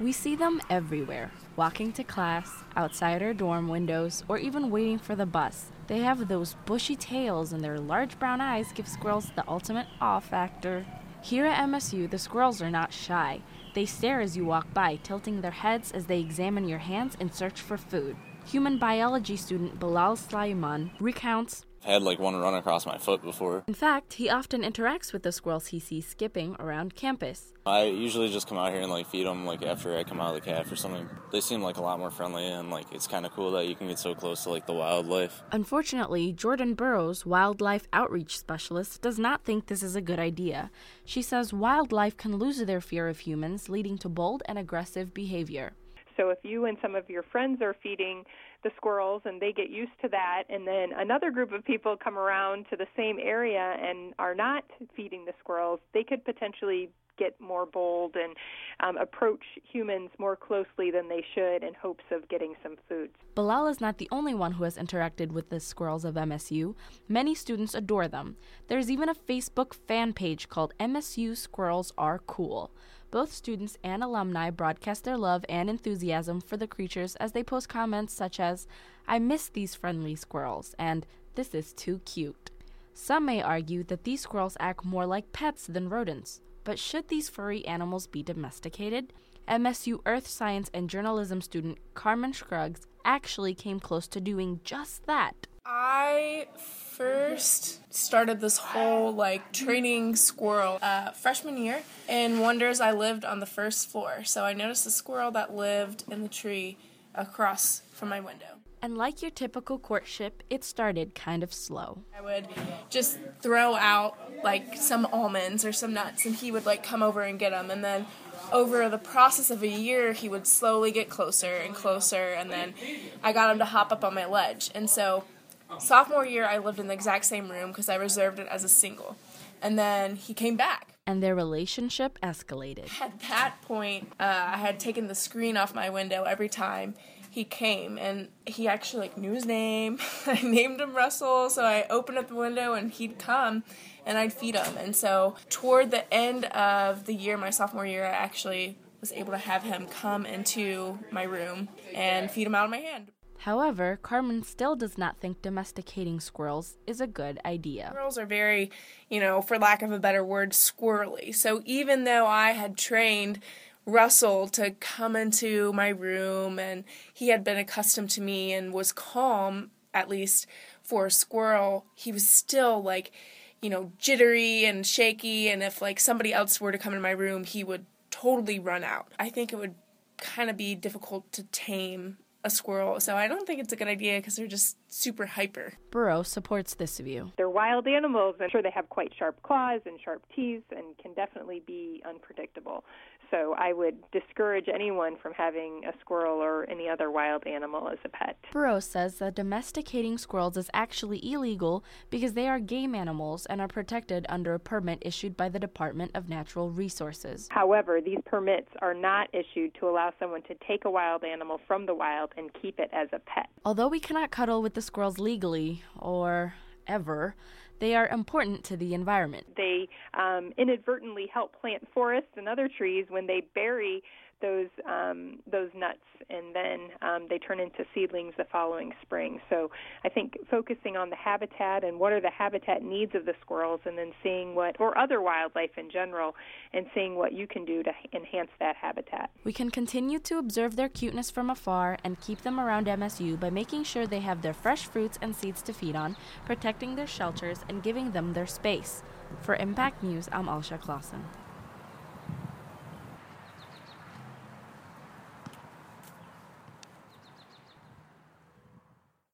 We see them everywhere, walking to class, outside our dorm windows, or even waiting for the bus. They have those bushy tails and their large brown eyes give squirrels the ultimate awe factor. Here at MSU, the squirrels are not shy. They stare as you walk by, tilting their heads as they examine your hands in search for food. Human biology student Bilal Slayman recounts had like one run across my foot before. In fact, he often interacts with the squirrels he sees skipping around campus. I usually just come out here and like feed them like after I come out of the calf or something. They seem like a lot more friendly and like it's kind of cool that you can get so close to like the wildlife. Unfortunately, Jordan Burrows, wildlife outreach specialist, does not think this is a good idea. She says wildlife can lose their fear of humans, leading to bold and aggressive behavior. So if you and some of your friends are feeding the squirrels and they get used to that and then another group of people come around to the same area and are not feeding the squirrels, they could potentially get more bold and um, approach humans more closely than they should in hopes of getting some food. Bilal is not the only one who has interacted with the squirrels of MSU. Many students adore them. There's even a Facebook fan page called MSU Squirrels Are Cool. Both students and alumni broadcast their love and enthusiasm for the creatures as they post comments such as, I miss these friendly squirrels, and this is too cute. Some may argue that these squirrels act more like pets than rodents, but should these furry animals be domesticated? MSU Earth Science and Journalism student Carmen Scruggs actually came close to doing just that. I first started this whole like training squirrel uh, freshman year. In Wonders, I lived on the first floor, so I noticed a squirrel that lived in the tree across from my window. And like your typical courtship, it started kind of slow. I would just throw out like some almonds or some nuts, and he would like come over and get them. And then over the process of a year, he would slowly get closer and closer, and then I got him to hop up on my ledge. And so Sophomore year, I lived in the exact same room because I reserved it as a single. And then he came back. And their relationship escalated. At that point, uh, I had taken the screen off my window every time he came, and he actually like knew his name. I named him Russell, so I opened up the window and he'd come, and I'd feed him. And so toward the end of the year, my sophomore year, I actually was able to have him come into my room and feed him out of my hand. However, Carmen still does not think domesticating squirrels is a good idea. Squirrels are very, you know, for lack of a better word, squirrely. So even though I had trained Russell to come into my room and he had been accustomed to me and was calm, at least for a squirrel, he was still like, you know, jittery and shaky. And if like somebody else were to come in my room, he would totally run out. I think it would kind of be difficult to tame a squirrel. So I don't think it's a good idea because they're just super hyper. Burrow supports this view. They're wild animals. I'm sure they have quite sharp claws and sharp teeth and can definitely be unpredictable. So I would discourage anyone from having a squirrel or any other wild animal as a pet. Burrows says that domesticating squirrels is actually illegal because they are game animals and are protected under a permit issued by the Department of Natural Resources. However, these permits are not issued to allow someone to take a wild animal from the wild and keep it as a pet. Although we cannot cuddle with the squirrels legally, or ever, they are important to the environment. They um, inadvertently help plant forests and other trees when they bury those um, those nuts, and then um, they turn into seedlings the following spring. So I think focusing on the habitat and what are the habitat needs of the squirrels, and then seeing what or other wildlife in general, and seeing what you can do to enhance that habitat. We can continue to observe their cuteness from afar and keep them around MSU by making sure they have their fresh fruits and seeds to feed on, protecting their shelters, and giving them their space. For Impact News, I'm Alsha Clausen.